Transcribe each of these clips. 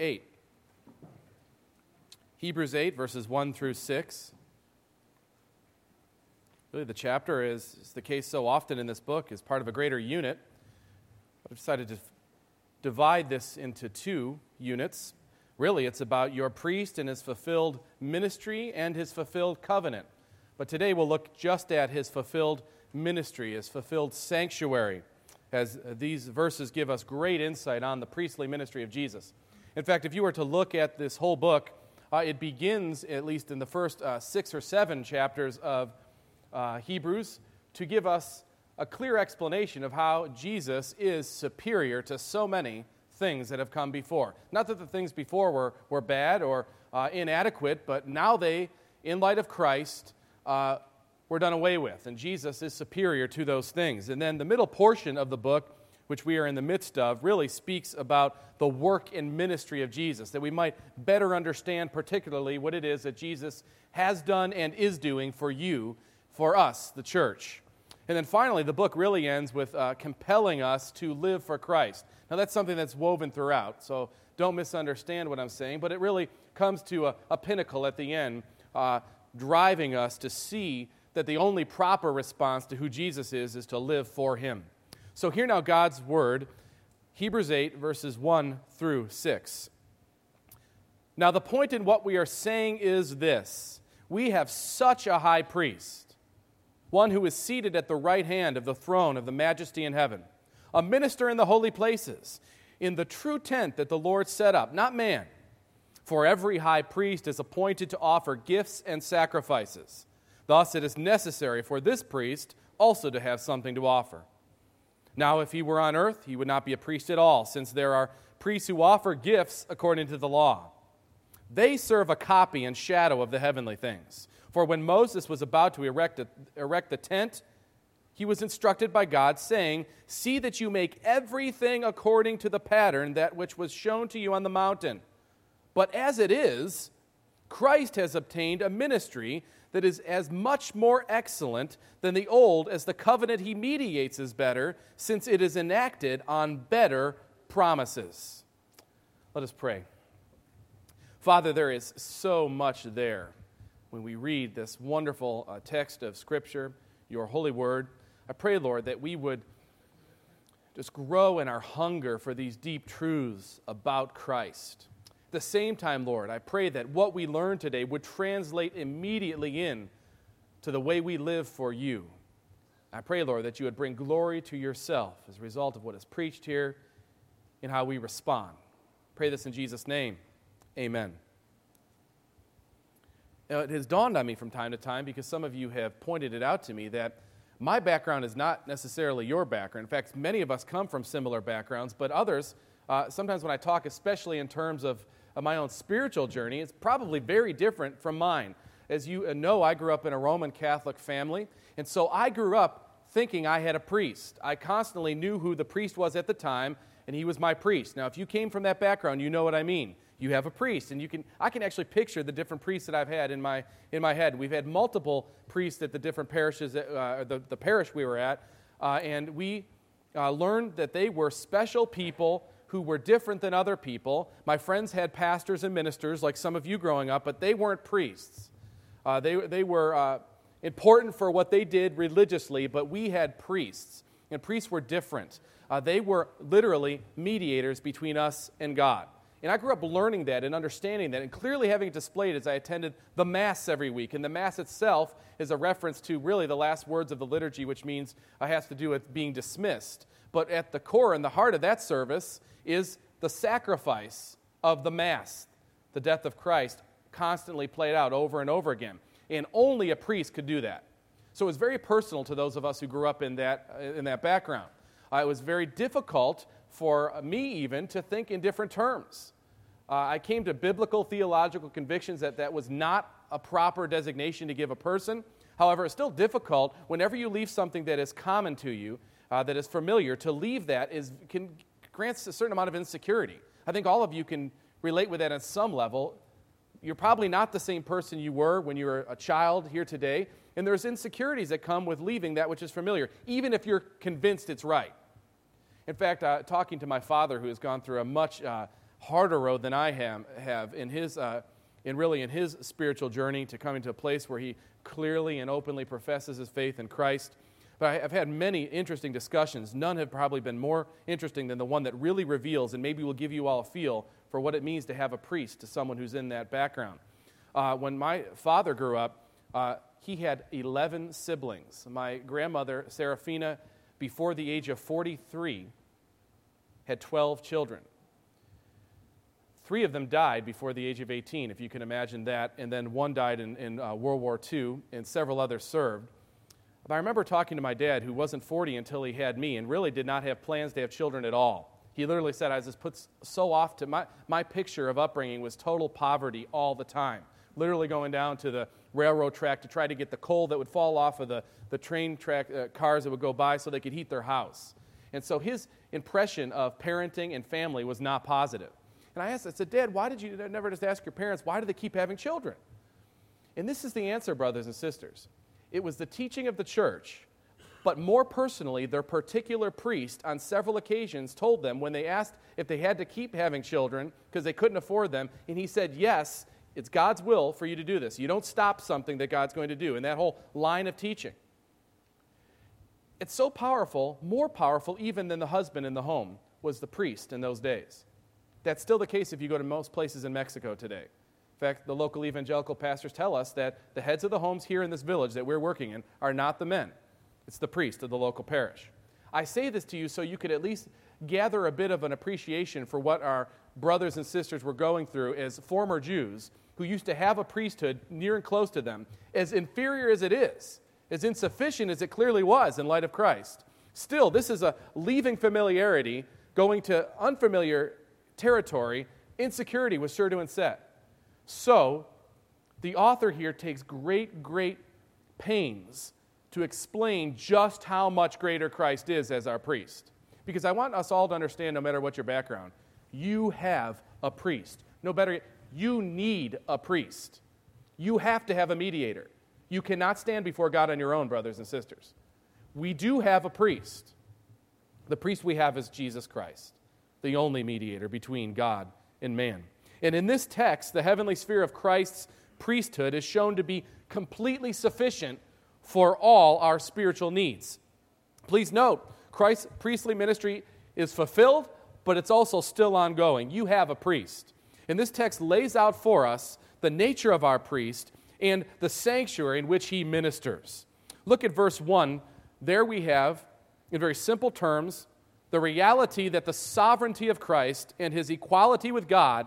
8. Hebrews 8, verses 1 through 6. Really, the chapter is, is the case so often in this book, is part of a greater unit. I've decided to divide this into two units. Really, it's about your priest and his fulfilled ministry and his fulfilled covenant. But today we'll look just at his fulfilled ministry, his fulfilled sanctuary, as these verses give us great insight on the priestly ministry of Jesus. In fact, if you were to look at this whole book, uh, it begins, at least in the first uh, six or seven chapters of uh, Hebrews, to give us a clear explanation of how Jesus is superior to so many things that have come before. Not that the things before were, were bad or uh, inadequate, but now they, in light of Christ, uh, were done away with. And Jesus is superior to those things. And then the middle portion of the book, which we are in the midst of, really speaks about the work and ministry of Jesus, that we might better understand, particularly, what it is that Jesus has done and is doing for you, for us, the church. And then finally, the book really ends with uh, compelling us to live for Christ. Now, that's something that's woven throughout, so don't misunderstand what I'm saying, but it really comes to a, a pinnacle at the end, uh, driving us to see that the only proper response to who Jesus is is to live for him. So, hear now God's word, Hebrews 8, verses 1 through 6. Now, the point in what we are saying is this we have such a high priest, one who is seated at the right hand of the throne of the majesty in heaven, a minister in the holy places, in the true tent that the Lord set up, not man. For every high priest is appointed to offer gifts and sacrifices. Thus, it is necessary for this priest also to have something to offer. Now, if he were on earth, he would not be a priest at all, since there are priests who offer gifts according to the law. They serve a copy and shadow of the heavenly things. For when Moses was about to erect, a, erect the tent, he was instructed by God, saying, See that you make everything according to the pattern that which was shown to you on the mountain. But as it is, Christ has obtained a ministry that is as much more excellent than the old as the covenant he mediates is better, since it is enacted on better promises. Let us pray. Father, there is so much there when we read this wonderful uh, text of Scripture, your holy word. I pray, Lord, that we would just grow in our hunger for these deep truths about Christ. At the same time, Lord, I pray that what we learn today would translate immediately in to the way we live for you. I pray, Lord, that you would bring glory to yourself as a result of what is preached here and how we respond. Pray this in Jesus' name. Amen. Now, it has dawned on me from time to time because some of you have pointed it out to me that my background is not necessarily your background. In fact, many of us come from similar backgrounds, but others, uh, sometimes when I talk, especially in terms of of my own spiritual journey is probably very different from mine. As you know, I grew up in a Roman Catholic family, and so I grew up thinking I had a priest. I constantly knew who the priest was at the time, and he was my priest. Now, if you came from that background, you know what I mean. You have a priest, and you can I can actually picture the different priests that I've had in my in my head. We've had multiple priests at the different parishes, uh, the, the parish we were at, uh, and we uh, learned that they were special people who were different than other people. My friends had pastors and ministers, like some of you growing up, but they weren't priests. Uh, they, they were uh, important for what they did religiously, but we had priests, and priests were different. Uh, they were literally mediators between us and God. And I grew up learning that and understanding that and clearly having it displayed as I attended the Mass every week. And the Mass itself is a reference to really the last words of the liturgy, which means it has to do with being dismissed. But at the core and the heart of that service is the sacrifice of the Mass, the death of Christ, constantly played out over and over again. And only a priest could do that. So it was very personal to those of us who grew up in that, in that background. Uh, it was very difficult for me, even, to think in different terms. Uh, I came to biblical theological convictions that that was not a proper designation to give a person. However, it's still difficult whenever you leave something that is common to you, uh, that is familiar, to leave that is, can grants a certain amount of insecurity. I think all of you can relate with that at some level. You're probably not the same person you were when you were a child here today, and there's insecurities that come with leaving that which is familiar, even if you're convinced it's right. In fact, uh, talking to my father, who has gone through a much, uh, harder road than I have, have in his, uh, in really in his spiritual journey to coming to a place where he clearly and openly professes his faith in Christ. But I've had many interesting discussions. None have probably been more interesting than the one that really reveals and maybe will give you all a feel for what it means to have a priest to someone who's in that background. Uh, when my father grew up, uh, he had 11 siblings. My grandmother, Serafina, before the age of 43, had 12 children. Three of them died before the age of 18, if you can imagine that, and then one died in, in uh, World War II, and several others served. But I remember talking to my dad, who wasn't 40 until he had me, and really did not have plans to have children at all. He literally said, I was just put so off to my, my picture of upbringing was total poverty all the time. Literally going down to the railroad track to try to get the coal that would fall off of the, the train track uh, cars that would go by so they could heat their house. And so his impression of parenting and family was not positive. And I asked, I said, Dad, why did you never just ask your parents, why do they keep having children? And this is the answer, brothers and sisters. It was the teaching of the church, but more personally, their particular priest on several occasions told them when they asked if they had to keep having children because they couldn't afford them, and he said, Yes, it's God's will for you to do this. You don't stop something that God's going to do. And that whole line of teaching. It's so powerful, more powerful even than the husband in the home was the priest in those days. That's still the case if you go to most places in Mexico today. In fact, the local evangelical pastors tell us that the heads of the homes here in this village that we're working in are not the men, it's the priest of the local parish. I say this to you so you could at least gather a bit of an appreciation for what our brothers and sisters were going through as former Jews who used to have a priesthood near and close to them, as inferior as it is, as insufficient as it clearly was in light of Christ. Still, this is a leaving familiarity, going to unfamiliar territory. Insecurity was sure to inset. So, the author here takes great, great pains to explain just how much greater Christ is as our priest. Because I want us all to understand, no matter what your background, you have a priest. No better, you need a priest. You have to have a mediator. You cannot stand before God on your own, brothers and sisters. We do have a priest. The priest we have is Jesus Christ, the only mediator between God and man. And in this text, the heavenly sphere of Christ's priesthood is shown to be completely sufficient for all our spiritual needs. Please note, Christ's priestly ministry is fulfilled, but it's also still ongoing. You have a priest. And this text lays out for us the nature of our priest and the sanctuary in which he ministers. Look at verse 1. There we have, in very simple terms, the reality that the sovereignty of Christ and his equality with God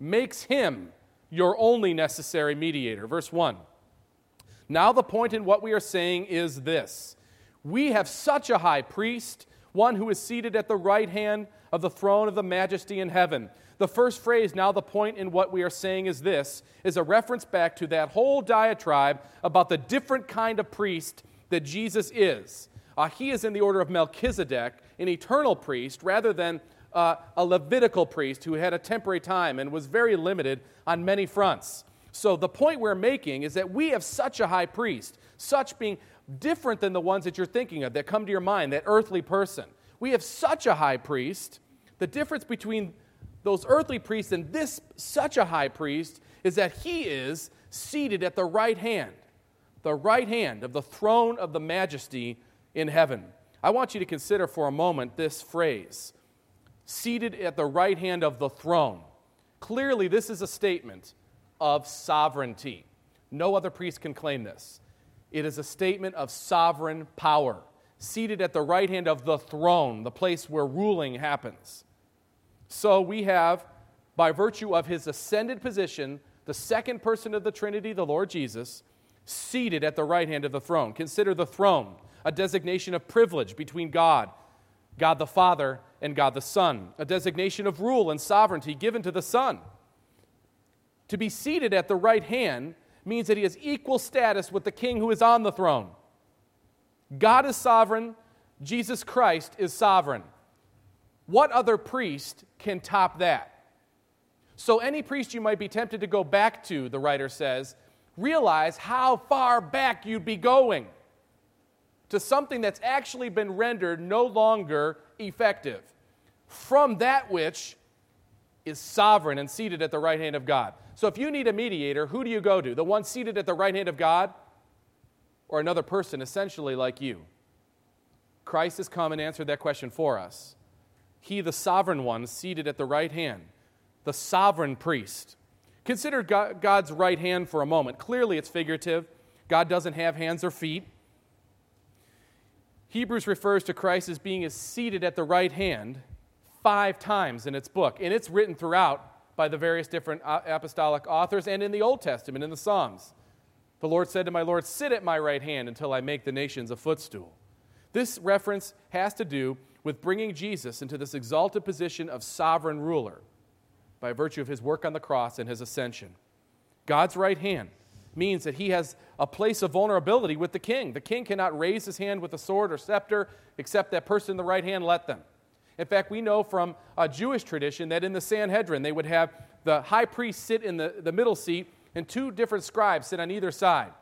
makes him your only necessary mediator. Verse 1. Now, the point in what we are saying is this We have such a high priest, one who is seated at the right hand of the throne of the majesty in heaven the first phrase, now the point in what we are saying is this, is a reference back to that whole diatribe about the different kind of priest that Jesus is. Uh, he is in the order of Melchizedek, an eternal priest, rather than uh, a Levitical priest who had a temporary time and was very limited on many fronts. So, the point we're making is that we have such a high priest, such being different than the ones that you're thinking of that come to your mind, that earthly person. We have such a high priest. The difference between those earthly priests and this such a high priest is that he is seated at the right hand, the right hand of the throne of the majesty in heaven. I want you to consider for a moment this phrase seated at the right hand of the throne. Clearly, this is a statement of sovereignty. No other priest can claim this. It is a statement of sovereign power, seated at the right hand of the throne, the place where ruling happens. So we have, by virtue of his ascended position, the second person of the Trinity, the Lord Jesus, seated at the right hand of the throne. Consider the throne a designation of privilege between God, God the Father, and God the Son, a designation of rule and sovereignty given to the Son. To be seated at the right hand means that he has equal status with the king who is on the throne. God is sovereign, Jesus Christ is sovereign. What other priest can top that? So, any priest you might be tempted to go back to, the writer says, realize how far back you'd be going to something that's actually been rendered no longer effective from that which is sovereign and seated at the right hand of God. So if you need a mediator, who do you go to? The one seated at the right hand of God or another person essentially like you? Christ has come and answered that question for us. He, the sovereign one, seated at the right hand, the sovereign priest. Consider God's right hand for a moment. Clearly, it's figurative. God doesn't have hands or feet. Hebrews refers to Christ as being seated at the right hand five times in its book, and it's written throughout by the various different uh, apostolic authors and in the Old Testament, in the Psalms. The Lord said to my Lord, Sit at my right hand until I make the nations a footstool. This reference has to do with bringing Jesus into this exalted position of sovereign ruler by virtue of his work on the cross and his ascension. God's right hand means that he has a place of vulnerability with the king. The king cannot raise his hand with a sword or scepter except that person in the right hand let them. In fact, we know from a Jewish tradition that in the Sanhedrin, they would have the high priest sit in the, the middle seat and two different scribes sit on either side.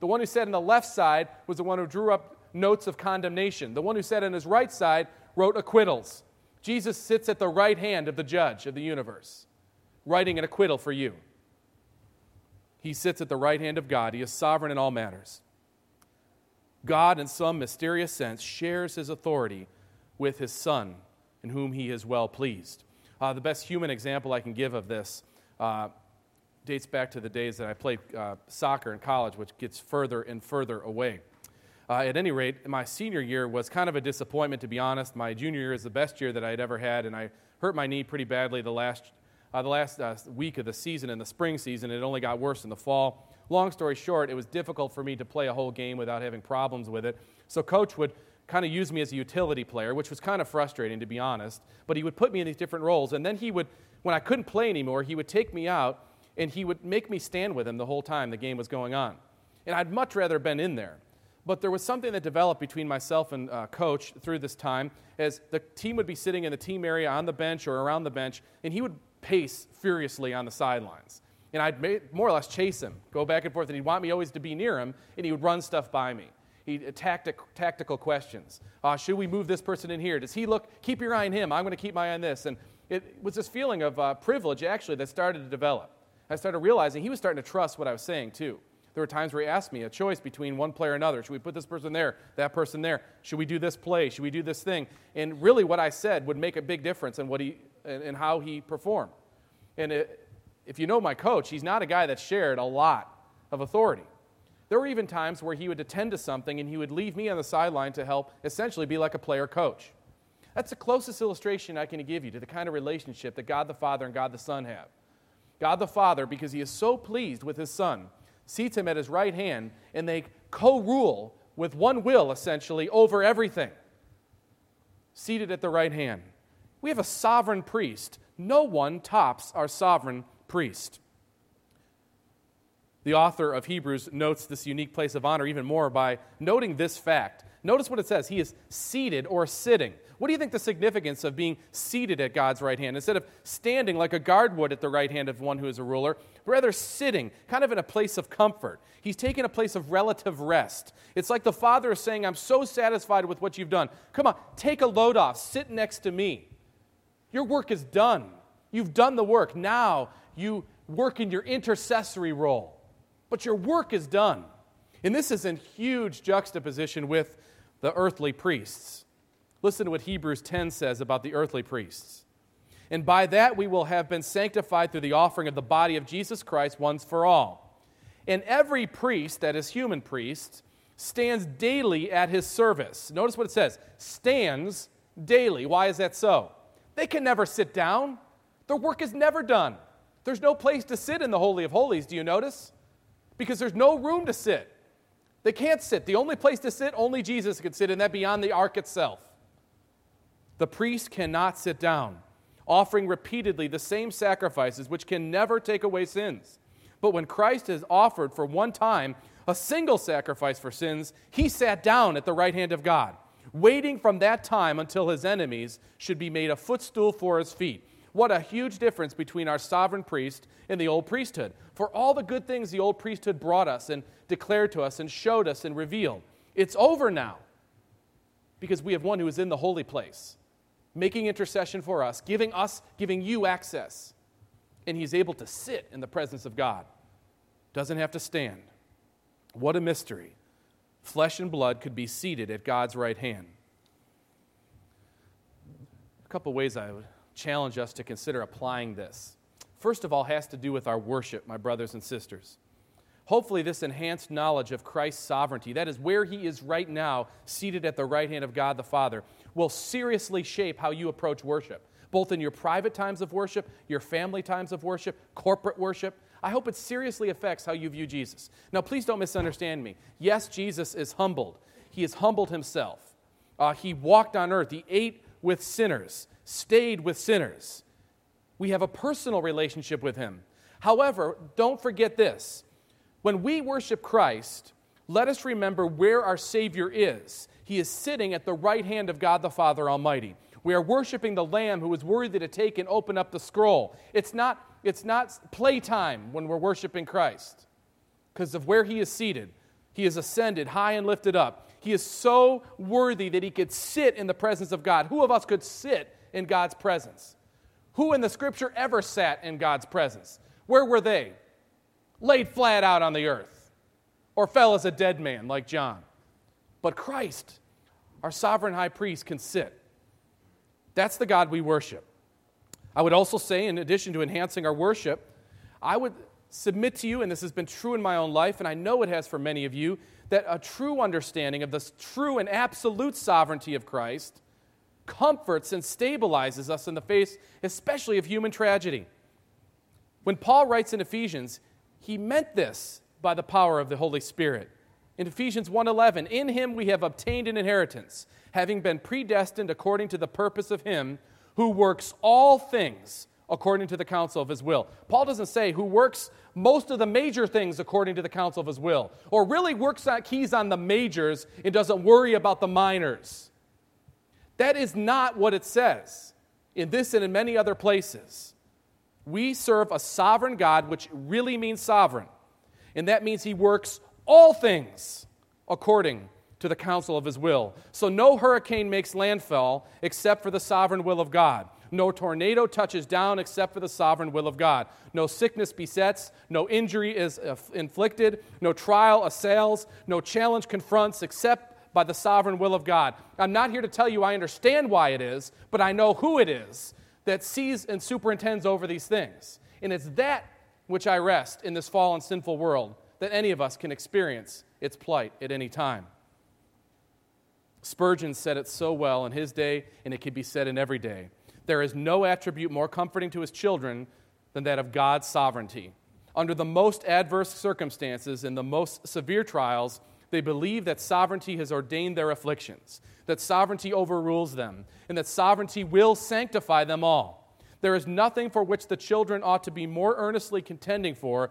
The one who sat on the left side was the one who drew up notes of condemnation. The one who sat on his right side wrote acquittals. Jesus sits at the right hand of the judge of the universe, writing an acquittal for you. He sits at the right hand of God. He is sovereign in all matters. God, in some mysterious sense, shares his authority with his Son, in whom he is well pleased. Uh, the best human example I can give of this uh, dates back to the days that I played uh, soccer in college, which gets further and further away. Uh, at any rate, my senior year was kind of a disappointment, to be honest. My junior year is the best year that I had ever had, and I hurt my knee pretty badly the last, uh, the last uh, week of the season, in the spring season. It only got worse in the fall. Long story short, it was difficult for me to play a whole game without having problems with it. So, coach would kind of use me as a utility player, which was kind of frustrating, to be honest. But he would put me in these different roles, and then he would, when I couldn't play anymore, he would take me out and he would make me stand with him the whole time the game was going on. And I'd much rather been in there. But there was something that developed between myself and uh, coach through this time as the team would be sitting in the team area on the bench or around the bench, and he would pace furiously on the sidelines. And I'd more or less chase him, go back and forth, and he'd want me always to be near him, and he would run stuff by me. He'd uh, tactic, tactical questions. Uh, should we move this person in here? Does he look? Keep your eye on him. I'm going to keep my eye on this. And it was this feeling of uh, privilege, actually, that started to develop. I started realizing he was starting to trust what I was saying, too. There were times where he asked me a choice between one player and another. Should we put this person there, that person there? Should we do this play? Should we do this thing? And really, what I said would make a big difference in what he and how he performed. And it, if you know my coach, he's not a guy that shared a lot of authority. There were even times where he would attend to something and he would leave me on the sideline to help essentially be like a player coach. That's the closest illustration I can give you to the kind of relationship that God the Father and God the Son have. God the Father, because he is so pleased with his Son, seats him at his right hand, and they co rule with one will, essentially, over everything. Seated at the right hand. We have a sovereign priest. No one tops our sovereign priest. The author of Hebrews notes this unique place of honor even more by noting this fact. Notice what it says He is seated or sitting. What do you think the significance of being seated at God's right hand? Instead of standing like a guard would at the right hand of one who is a ruler, rather sitting, kind of in a place of comfort. He's taking a place of relative rest. It's like the Father is saying, I'm so satisfied with what you've done. Come on, take a load off, sit next to me. Your work is done. You've done the work. Now you work in your intercessory role. But your work is done. And this is in huge juxtaposition with the earthly priests. Listen to what Hebrews 10 says about the earthly priests. And by that we will have been sanctified through the offering of the body of Jesus Christ once for all. And every priest, that is human priest, stands daily at his service. Notice what it says stands daily. Why is that so? They can never sit down, their work is never done. There's no place to sit in the Holy of Holies, do you notice? Because there's no room to sit. They can't sit. The only place to sit, only Jesus can sit, and that beyond the ark itself. The priest cannot sit down, offering repeatedly the same sacrifices which can never take away sins. But when Christ has offered for one time a single sacrifice for sins, he sat down at the right hand of God, waiting from that time until his enemies should be made a footstool for his feet. What a huge difference between our sovereign priest and the old priesthood. For all the good things the old priesthood brought us and declared to us and showed us and revealed, it's over now because we have one who is in the holy place making intercession for us, giving us, giving you access. And he's able to sit in the presence of God. Doesn't have to stand. What a mystery. Flesh and blood could be seated at God's right hand. A couple ways I would challenge us to consider applying this. First of all, has to do with our worship, my brothers and sisters. Hopefully, this enhanced knowledge of Christ's sovereignty, that is where he is right now, seated at the right hand of God the Father, will seriously shape how you approach worship, both in your private times of worship, your family times of worship, corporate worship. I hope it seriously affects how you view Jesus. Now, please don't misunderstand me. Yes, Jesus is humbled, he has humbled himself. Uh, he walked on earth, he ate with sinners, stayed with sinners. We have a personal relationship with him. However, don't forget this when we worship Christ, let us remember where our Savior is. He is sitting at the right hand of God the Father Almighty. We are worshiping the Lamb who is worthy to take and open up the scroll. It's not, it's not playtime when we're worshiping Christ because of where He is seated. He is ascended high and lifted up. He is so worthy that He could sit in the presence of God. Who of us could sit in God's presence? Who in the scripture ever sat in God's presence? Where were they? laid flat out on the earth or fell as a dead man like John. But Christ, our sovereign high priest, can sit. That's the God we worship. I would also say, in addition to enhancing our worship, I would submit to you, and this has been true in my own life, and I know it has for many of you, that a true understanding of the true and absolute sovereignty of Christ comforts and stabilizes us in the face, especially of human tragedy. When Paul writes in Ephesians, he meant this by the power of the Holy Spirit. In Ephesians 1:11, in him we have obtained an inheritance, having been predestined according to the purpose of him who works all things according to the counsel of his will. Paul doesn't say who works most of the major things according to the counsel of his will, or really works out keys on the majors and doesn't worry about the minors. That is not what it says in this and in many other places. We serve a sovereign God, which really means sovereign. And that means he works all things according to the counsel of his will. So no hurricane makes landfall except for the sovereign will of God. No tornado touches down except for the sovereign will of God. No sickness besets, no injury is uh, inflicted, no trial assails, no challenge confronts except by the sovereign will of God. I'm not here to tell you I understand why it is, but I know who it is that sees and superintends over these things. And it's that which I rest in this fallen, sinful world that any of us can experience its plight at any time. Spurgeon said it so well in his day, and it can be said in every day. There is no attribute more comforting to his children than that of God's sovereignty. Under the most adverse circumstances and the most severe trials, they believe that sovereignty has ordained their afflictions that sovereignty overrules them, and that sovereignty will sanctify them all. There is nothing for which the children ought to be more earnestly contending for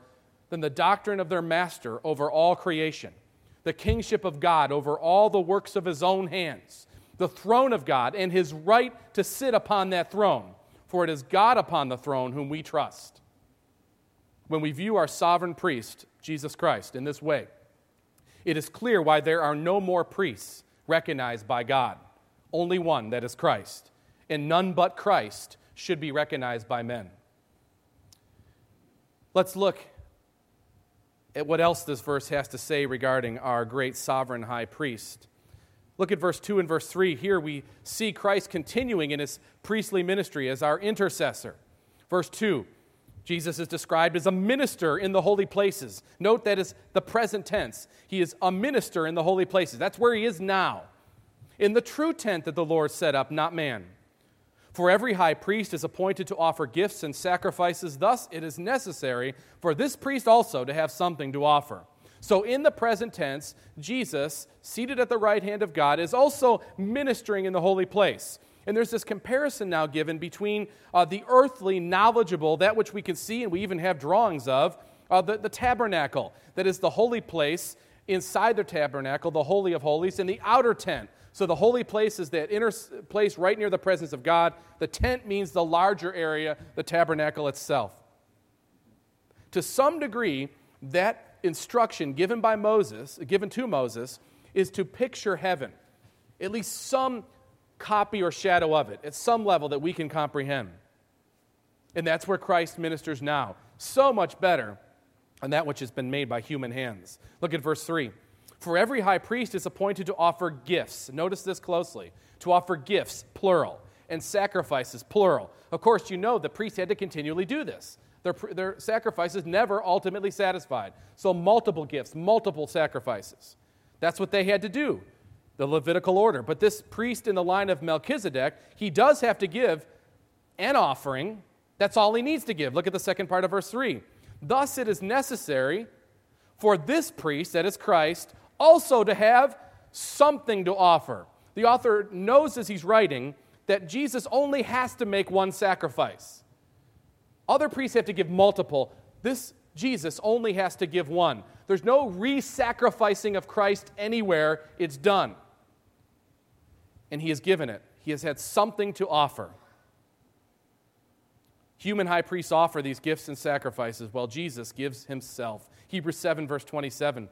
than the doctrine of their master over all creation, the kingship of God over all the works of his own hands, the throne of God, and his right to sit upon that throne, for it is God upon the throne whom we trust. When we view our sovereign priest, Jesus Christ, in this way, it is clear why there are no more priests recognized by God. Only one, that is Christ. And none but Christ should be recognized by men. Let's look at what else this verse has to say regarding our great sovereign high priest. Look at verse 2 and verse 3. Here we see Christ continuing in his priestly ministry as our intercessor. Verse 2 Jesus is described as a minister in the holy places. Note that is the present tense. He is a minister in the holy places. That's where he is now. In the true tent that the Lord set up, not man. For every high priest is appointed to offer gifts and sacrifices. Thus, it is necessary for this priest also to have something to offer. So, in the present tense, Jesus, seated at the right hand of God, is also ministering in the holy place. And there's this comparison now given between uh, the earthly, knowledgeable, that which we can see and we even have drawings of, uh, the, the tabernacle, that is the holy place inside the tabernacle, the Holy of Holies, and the outer tent. So the holy place is that inner place right near the presence of God. The tent means the larger area, the tabernacle itself. To some degree, that instruction given by Moses, given to Moses, is to picture heaven. At least some copy or shadow of it at some level that we can comprehend. And that's where Christ ministers now. So much better than that which has been made by human hands. Look at verse 3. For every high priest is appointed to offer gifts. Notice this closely to offer gifts, plural, and sacrifices, plural. Of course, you know the priest had to continually do this. Their, their sacrifices never ultimately satisfied. So, multiple gifts, multiple sacrifices. That's what they had to do, the Levitical order. But this priest in the line of Melchizedek, he does have to give an offering. That's all he needs to give. Look at the second part of verse 3. Thus, it is necessary for this priest, that is Christ, also to have something to offer. The author knows as he's writing that Jesus only has to make one sacrifice. Other priests have to give multiple. This Jesus only has to give one. There's no re sacrificing of Christ anywhere. It's done. And he has given it, he has had something to offer. Human high priests offer these gifts and sacrifices while Jesus gives himself. Hebrews 7, verse 27,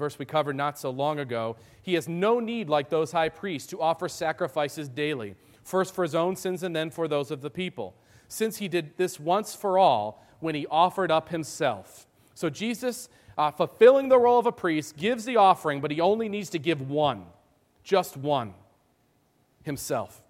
verse we covered not so long ago. He has no need, like those high priests, to offer sacrifices daily, first for his own sins and then for those of the people since he did this once for all when he offered up himself. So Jesus, uh, fulfilling the role of a priest, gives the offering, but he only needs to give one, just one, himself.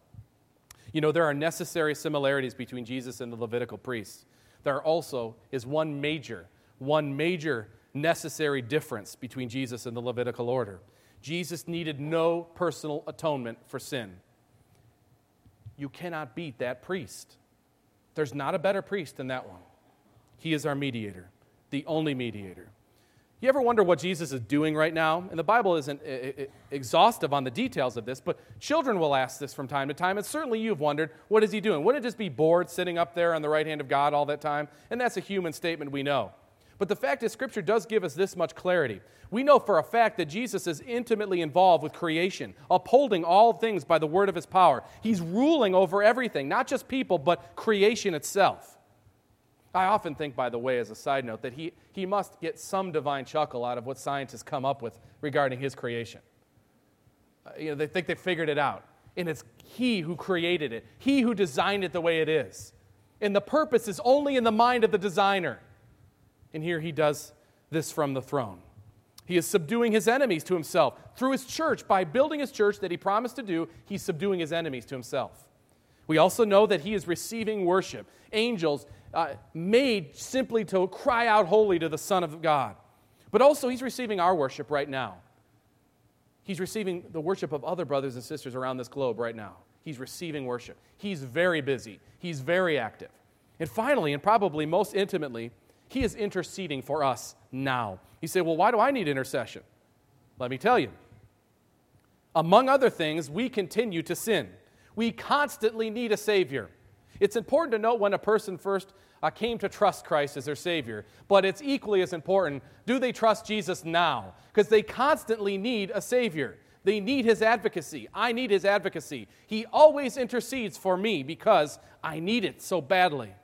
You know, there are necessary similarities between Jesus and the Levitical priests. There also is one major, one major necessary difference between Jesus and the Levitical order. Jesus needed no personal atonement for sin. You cannot beat that priest. There's not a better priest than that one. He is our mediator, the only mediator. You ever wonder what Jesus is doing right now? And the Bible isn't exhaustive on the details of this, but children will ask this from time to time. And certainly you've wondered, what is he doing? Wouldn't it just be bored sitting up there on the right hand of God all that time? And that's a human statement we know. But the fact is, Scripture does give us this much clarity. We know for a fact that Jesus is intimately involved with creation, upholding all things by the word of his power. He's ruling over everything, not just people, but creation itself. I often think, by the way, as a side note, that he, he must get some divine chuckle out of what scientists come up with regarding his creation. Uh, you know, they think they figured it out. And it's he who created it, he who designed it the way it is. And the purpose is only in the mind of the designer. And here he does this from the throne. He is subduing his enemies to himself through his church. By building his church that he promised to do, he's subduing his enemies to himself. We also know that he is receiving worship. Angels uh, made simply to cry out holy to the Son of God. But also, he's receiving our worship right now. He's receiving the worship of other brothers and sisters around this globe right now. He's receiving worship. He's very busy, he's very active. And finally, and probably most intimately, he is interceding for us now. You say, well, why do I need intercession? Let me tell you. Among other things, we continue to sin. We constantly need a Savior. It's important to note when a person first uh, came to trust Christ as their Savior, but it's equally as important do they trust Jesus now? Because they constantly need a Savior. They need His advocacy. I need His advocacy. He always intercedes for me because I need it so badly.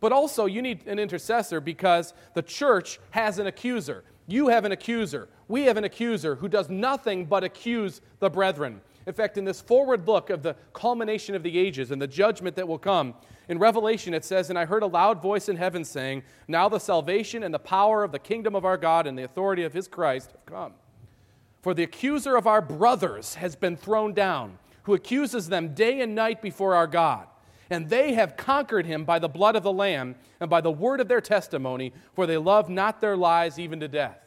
But also, you need an intercessor because the church has an accuser. You have an accuser. We have an accuser who does nothing but accuse the brethren. In fact, in this forward look of the culmination of the ages and the judgment that will come, in Revelation it says, And I heard a loud voice in heaven saying, Now the salvation and the power of the kingdom of our God and the authority of his Christ have come. For the accuser of our brothers has been thrown down, who accuses them day and night before our God. And they have conquered him by the blood of the Lamb and by the word of their testimony, for they love not their lives even to death.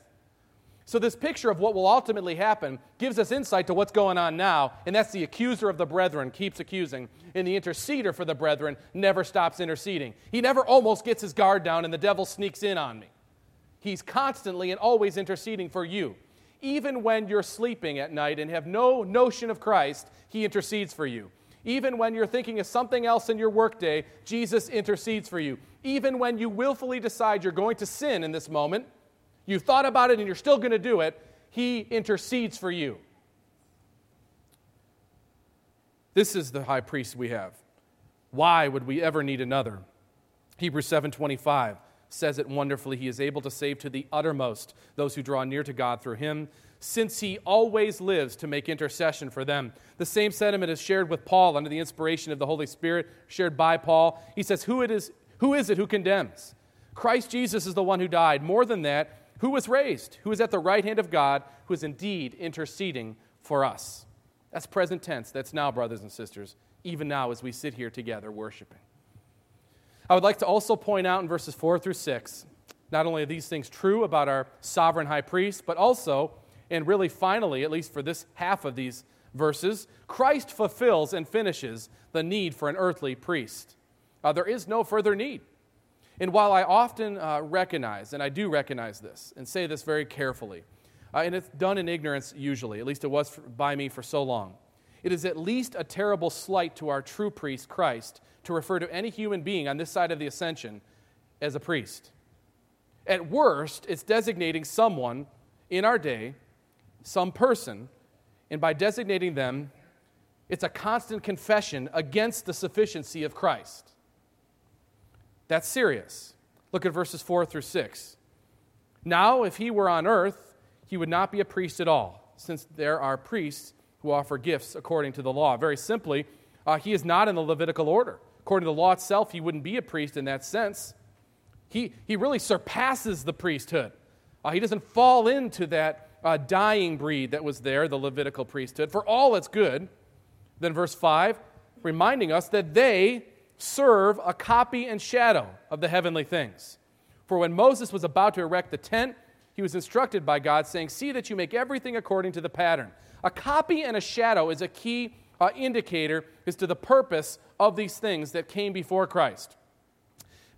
So, this picture of what will ultimately happen gives us insight to what's going on now, and that's the accuser of the brethren keeps accusing, and the interceder for the brethren never stops interceding. He never almost gets his guard down, and the devil sneaks in on me. He's constantly and always interceding for you. Even when you're sleeping at night and have no notion of Christ, he intercedes for you. Even when you're thinking of something else in your workday, Jesus intercedes for you. Even when you willfully decide you're going to sin in this moment, you've thought about it and you're still going to do it, He intercedes for you. This is the high priest we have. Why would we ever need another? Hebrews 7:25 says it wonderfully. He is able to save to the uttermost those who draw near to God through him, since he always lives to make intercession for them. The same sentiment is shared with Paul under the inspiration of the Holy Spirit, shared by Paul. He says, Who, it is, who is it who condemns? Christ Jesus is the one who died. More than that, who was raised, who is at the right hand of God, who is indeed interceding for us. That's present tense. That's now, brothers and sisters, even now as we sit here together worshiping. I would like to also point out in verses 4 through 6 not only are these things true about our sovereign high priest, but also, and really finally, at least for this half of these verses, Christ fulfills and finishes the need for an earthly priest. Uh, there is no further need. And while I often uh, recognize, and I do recognize this, and say this very carefully, uh, and it's done in ignorance usually, at least it was for, by me for so long, it is at least a terrible slight to our true priest, Christ, to refer to any human being on this side of the ascension as a priest. At worst, it's designating someone in our day, some person, and by designating them, it's a constant confession against the sufficiency of Christ. That's serious. Look at verses 4 through 6. Now, if he were on earth, he would not be a priest at all, since there are priests who offer gifts according to the law. Very simply, uh, he is not in the Levitical order. According to the law itself, he wouldn't be a priest in that sense. He, he really surpasses the priesthood. Uh, he doesn't fall into that uh, dying breed that was there, the Levitical priesthood, for all its good. Then, verse 5, reminding us that they serve a copy and shadow of the heavenly things. For when Moses was about to erect the tent, he was instructed by God, saying, See that you make everything according to the pattern. A copy and a shadow is a key uh, indicator as to the purpose of these things that came before Christ.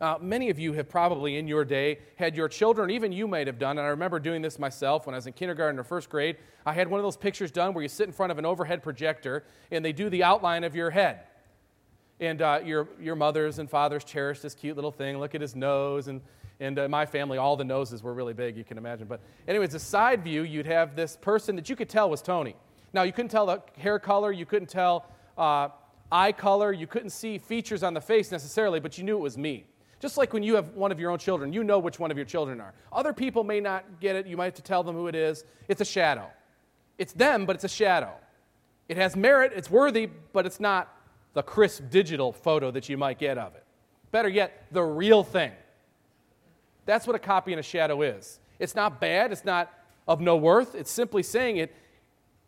Uh, many of you have probably in your day had your children, even you might have done, and I remember doing this myself when I was in kindergarten or first grade. I had one of those pictures done where you sit in front of an overhead projector and they do the outline of your head. And uh, your, your mothers and fathers cherished this cute little thing. Look at his nose. And, and uh, my family, all the noses were really big, you can imagine. But, anyways, a side view, you'd have this person that you could tell was Tony. Now, you couldn't tell the hair color, you couldn't tell uh, eye color, you couldn't see features on the face necessarily, but you knew it was me. Just like when you have one of your own children, you know which one of your children are. Other people may not get it. You might have to tell them who it is. It's a shadow. It's them, but it's a shadow. It has merit, it's worthy, but it's not the crisp digital photo that you might get of it. Better yet, the real thing. That's what a copy and a shadow is. It's not bad, it's not of no worth. It's simply saying it,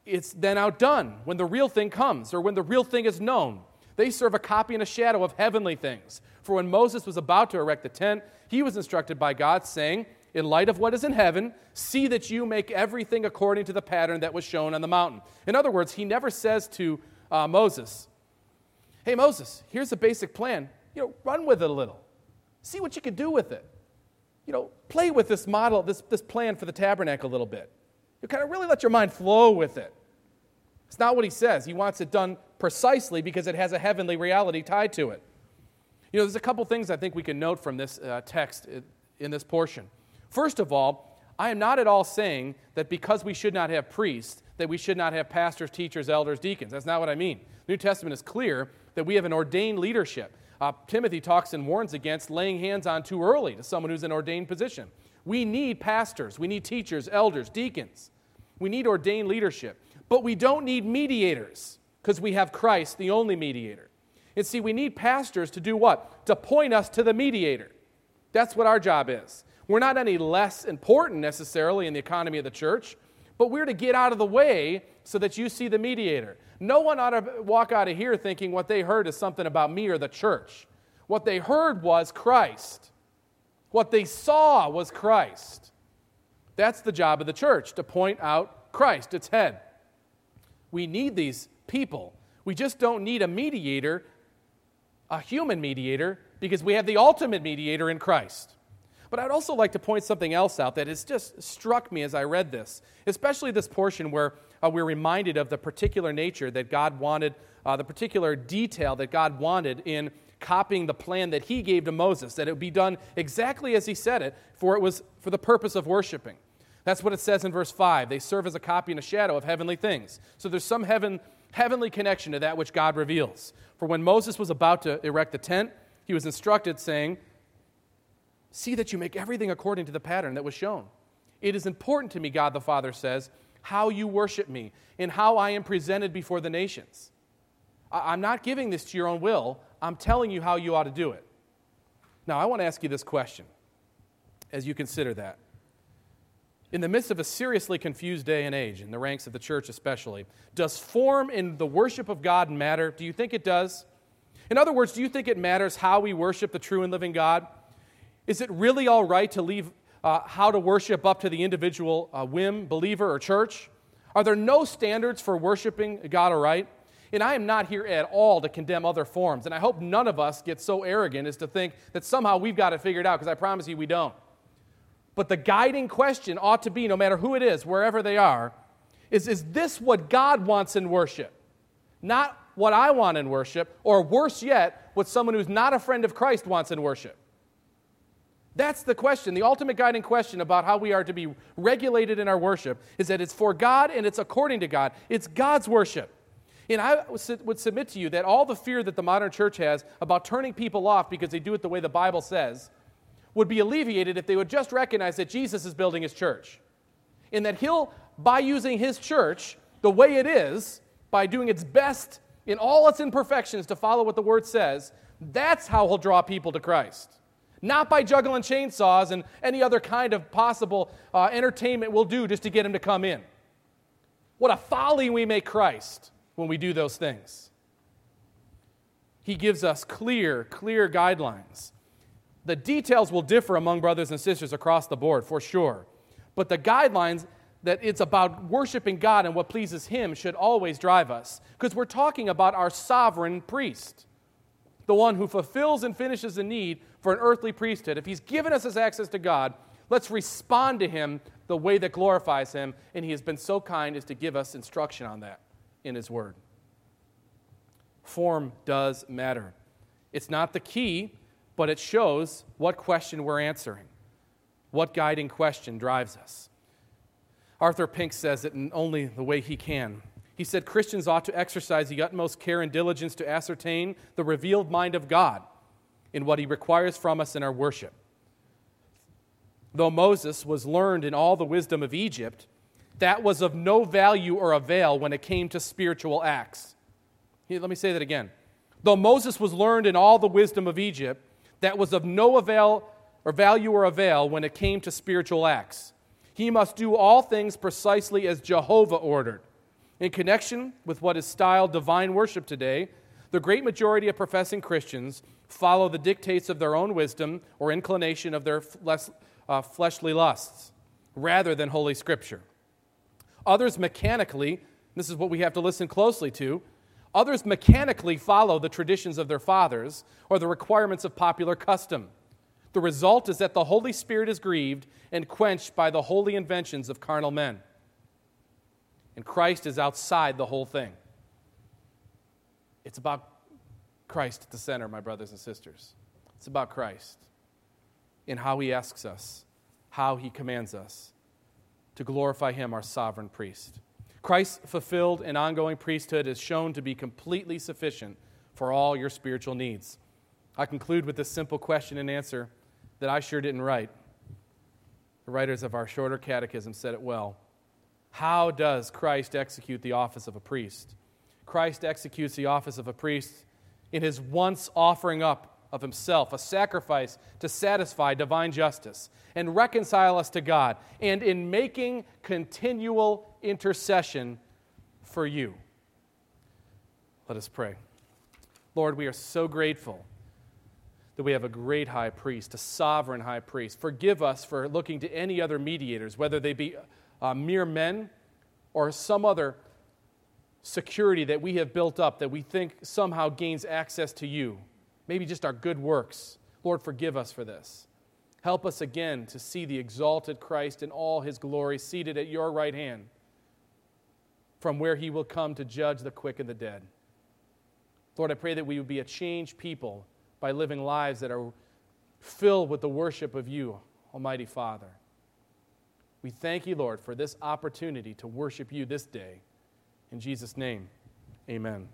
it's then outdone when the real thing comes or when the real thing is known. They serve a copy and a shadow of heavenly things. For when Moses was about to erect the tent, he was instructed by God, saying, In light of what is in heaven, see that you make everything according to the pattern that was shown on the mountain. In other words, he never says to uh, Moses, Hey, Moses, here's a basic plan. You know, run with it a little. See what you can do with it. You know, play with this model, this, this plan for the tabernacle a little bit. You kind of really let your mind flow with it. It's not what he says. He wants it done precisely because it has a heavenly reality tied to it. You know, there's a couple things I think we can note from this uh, text in this portion. First of all, I am not at all saying that because we should not have priests, that we should not have pastors, teachers, elders, deacons. That's not what I mean. The New Testament is clear that we have an ordained leadership. Uh, Timothy talks and warns against laying hands on too early to someone who's in ordained position. We need pastors, we need teachers, elders, deacons. We need ordained leadership. But we don't need mediators because we have Christ, the only mediator. And see, we need pastors to do what? To point us to the mediator. That's what our job is. We're not any less important necessarily in the economy of the church, but we're to get out of the way so that you see the mediator. No one ought to walk out of here thinking what they heard is something about me or the church. What they heard was Christ. What they saw was Christ. That's the job of the church, to point out Christ, its head. We need these people. We just don't need a mediator, a human mediator, because we have the ultimate mediator in Christ. But I'd also like to point something else out that has just struck me as I read this, especially this portion where uh, we're reminded of the particular nature that God wanted, uh, the particular detail that God wanted in copying the plan that He gave to Moses, that it would be done exactly as He said it, for it was for the purpose of worshiping. That's what it says in verse 5. They serve as a copy and a shadow of heavenly things. So there's some heaven, heavenly connection to that which God reveals. For when Moses was about to erect the tent, he was instructed, saying, See that you make everything according to the pattern that was shown. It is important to me, God the Father says, how you worship me and how I am presented before the nations. I'm not giving this to your own will, I'm telling you how you ought to do it. Now, I want to ask you this question as you consider that. In the midst of a seriously confused day and age, in the ranks of the church especially, does form in the worship of God matter? Do you think it does? In other words, do you think it matters how we worship the true and living God? Is it really all right to leave uh, how to worship up to the individual uh, whim, believer, or church? Are there no standards for worshiping God aright? And I am not here at all to condemn other forms. And I hope none of us get so arrogant as to think that somehow we've got it figured out, because I promise you we don't. But the guiding question ought to be no matter who it is, wherever they are, is is this what God wants in worship? Not what I want in worship, or worse yet, what someone who's not a friend of Christ wants in worship. That's the question. The ultimate guiding question about how we are to be regulated in our worship is that it's for God and it's according to God. It's God's worship. And I would submit to you that all the fear that the modern church has about turning people off because they do it the way the Bible says would be alleviated if they would just recognize that Jesus is building his church. And that he'll, by using his church the way it is, by doing its best in all its imperfections to follow what the word says, that's how he'll draw people to Christ. Not by juggling chainsaws and any other kind of possible uh, entertainment we'll do just to get him to come in. What a folly we make Christ when we do those things. He gives us clear, clear guidelines. The details will differ among brothers and sisters across the board, for sure. But the guidelines that it's about worshiping God and what pleases Him should always drive us. Because we're talking about our sovereign priest, the one who fulfills and finishes the need for an earthly priesthood. If He's given us His access to God, let's respond to Him the way that glorifies Him. And He has been so kind as to give us instruction on that in His Word. Form does matter. It's not the key, but it shows what question we're answering, what guiding question drives us. Arthur Pink says it in only the way he can. He said Christians ought to exercise the utmost care and diligence to ascertain the revealed mind of God in what he requires from us in our worship. Though Moses was learned in all the wisdom of Egypt, that was of no value or avail when it came to spiritual acts. Here, let me say that again. Though Moses was learned in all the wisdom of Egypt, that was of no avail or value or avail when it came to spiritual acts. He must do all things precisely as Jehovah ordered. In connection with what is styled divine worship today, the great majority of professing Christians follow the dictates of their own wisdom or inclination of their uh, fleshly lusts rather than Holy Scripture. Others mechanically, this is what we have to listen closely to, others mechanically follow the traditions of their fathers or the requirements of popular custom. The result is that the Holy Spirit is grieved and quenched by the holy inventions of carnal men. And Christ is outside the whole thing. It's about Christ at the center, my brothers and sisters. It's about Christ in how he asks us, how he commands us to glorify him, our sovereign priest. Christ's fulfilled and ongoing priesthood is shown to be completely sufficient for all your spiritual needs. I conclude with this simple question and answer that I sure didn't write. The writers of our shorter catechism said it well. How does Christ execute the office of a priest? Christ executes the office of a priest in his once offering up of himself, a sacrifice to satisfy divine justice and reconcile us to God, and in making continual intercession for you. Let us pray. Lord, we are so grateful that we have a great high priest, a sovereign high priest. Forgive us for looking to any other mediators, whether they be uh, mere men or some other security that we have built up that we think somehow gains access to you maybe just our good works. Lord, forgive us for this. Help us again to see the exalted Christ in all his glory seated at your right hand, from where he will come to judge the quick and the dead. Lord, I pray that we would be a changed people by living lives that are filled with the worship of you, Almighty Father. We thank you, Lord, for this opportunity to worship you this day. In Jesus' name, amen.